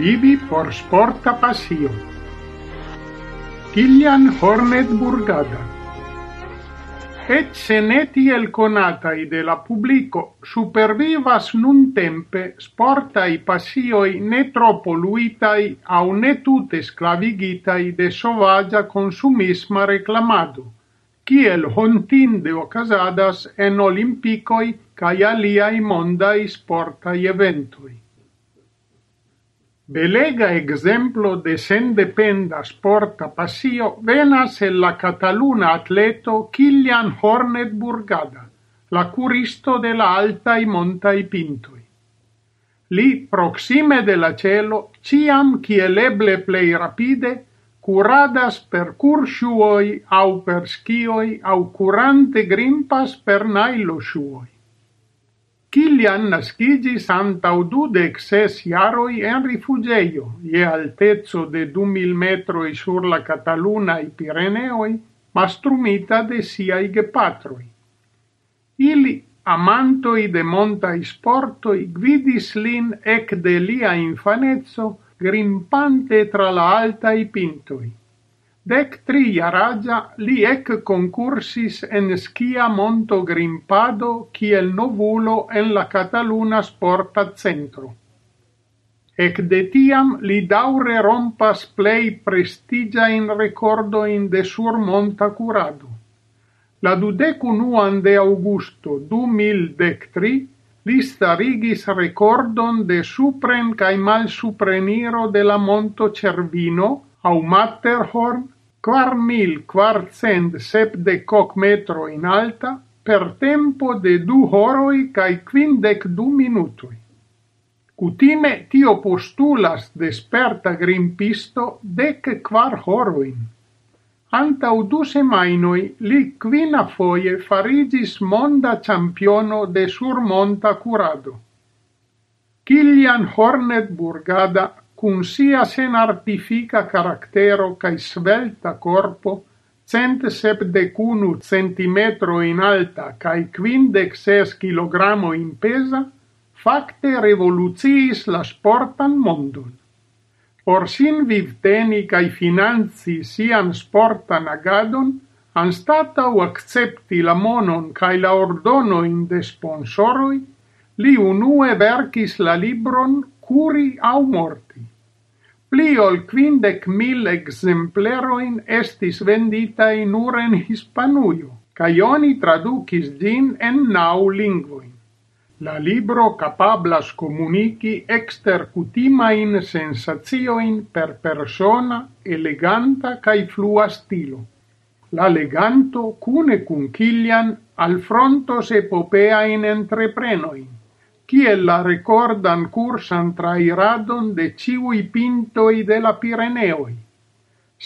vivi por sporta passio. Kilian Hornet Burgada Et se neti el conatai de la publico supervivas nun tempe sportai passioi ne troppo luitai au ne tute sclavigitai de sovagia consumisma reclamado, kiel hontinde ocasadas en olimpicoi cae aliai mondai sportai eventoi. Belega exemplo de sendependa sporta pasio venas el la cataluna atleto Kilian Hornet Burgada, la curisto de la altai montai pintoi. Li, proxime de la cielo, ciam kieleble plei rapide, curadas per cursiuoi au per scioi au curante grimpas per nailo shuoi. Kilian nascigis antau dudec ses iaroi en rifugeio, ie altezzo de du mil metroi sur la Cataluna i Pireneoi, mastrumita de siai gepatroi. Ili, amantoi de montai sportoi, gvidis lin ec de lia infanezzo, grimpante tra la alta i pintoi. Dec tri jaraĝa li ec concursis en skia monto grimpado kiel novulo en la Cataluna Sporta Centro. Ekde tiam li daure rompas in ricordo in de surmonta curado. La dudecunuan de augusto 2013 li starigis recordon de supren cae mal supreniro de la monto Cervino – au Matterhorn, quar mil quarcent sepdecoc metro in alta, per tempo de du horoi cae quindec du minutui. Cutime tio postulas desperta grimpisto dec quar horoin. Antau du semainoi li quina foie farigis monda campiono de surmonta curado. Kilian Hornet Burgada cun sia sen artifica caractero cae svelta corpo, cent sepdecunu centimetro in alta cae quindec ses kilogramo in pesa, facte revoluciis la sportan mondon. Por sin vivteni cae finanzi sian sportan agadon, anstatau accepti la monon cae la ordonoin de sponsoroi, li unue vercis la libron Curi au morti. Pli ol quindec mil exempleroin estis vendita in uren Hispanuio, caioni oni tradukis ĝin en nau lingvoin. La libro kapablas komuniki ekster kutimajn sensaciojn per persona, eleganta cae flua stilo. La leganto, cune cun Kilian, alfrontos epopeain entreprenoin kiel la recordan cursan trairadon de ciui pintoi de la Pireneoi.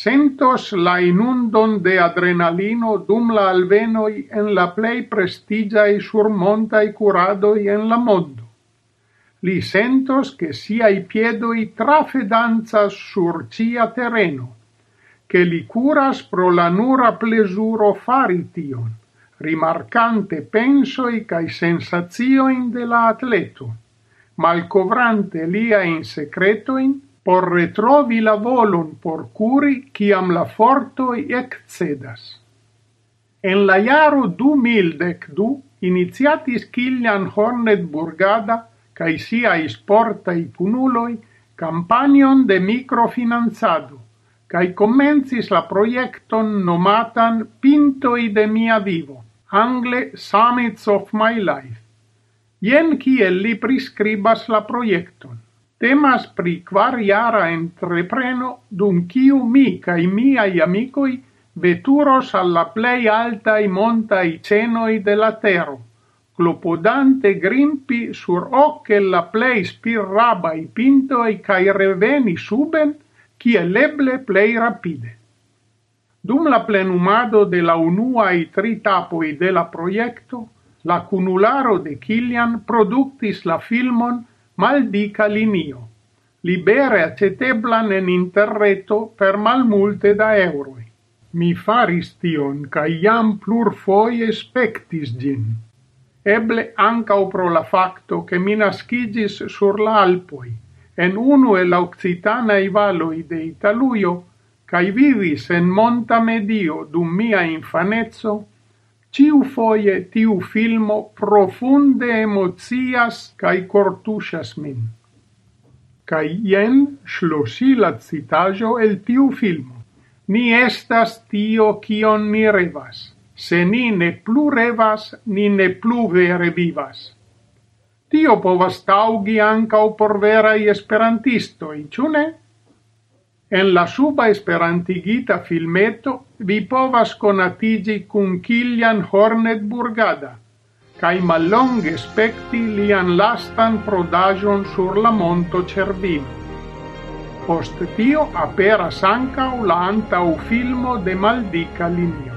Sentos la inundon de adrenalino dum la alvenoi en la plei prestigiae surmontai curadoi en la mondo. Li sentos che siai piedoi trafe danzas sur cia terreno, che li curas pro la nura plesuro fari tion rimarcante pensoi cae sensazioin de la atleto, malcovrante lia in secretoin, por retrovi la volon por curi ciam la fortoi excedas. En la iaro du iniziatis Kilian Hornet Burgada cae siai sportai punuloi campanion de microfinanzado, cae commensis la proiecton nomatan Pintoi de mia vivo, angle Summits of my life. Jen kiel li prescribas la proiecton. Temas pri quar iara entrepreno dum kiu mi cae miai amicoi veturos alla plei altai montai cenoi de la tero, clopodante grimpi sur ocche la plei spirrabai pintoi cae reveni suben, kiel eble plei rapide. Dum la plenumado de la unua i tri tapoi de la proiecto, la cunularo de Kilian productis la filmon Maldica linio, libere acceteblan en interreto per malmulte da euroi. Mi faris tion, ca iam plur foie spectis gin. Eble ancau pro la facto che mi nascigis sur la Alpoi, en unu e la occitanae valoi de Italuio, cae vivis en monta medio dum mia infanezzo, ciu foie tiu filmo profunde emozias cae cortusias min. Cae jen shlosila citajo el tiu filmo. Ni estas tio kion ni revas. Se ni ne plu revas, ni ne plu vere vivas. Tio povas taugi ancau por verai esperantistoi, ciune? En la suba esperantigita filmeto vi povas conatigi kun Kilian Hornet Burgada kaj mallonge spekti lian lastan prodagion sur la monto Cervino. Post tio aperas ankaŭ la antaŭfilmo de Maldica Linio.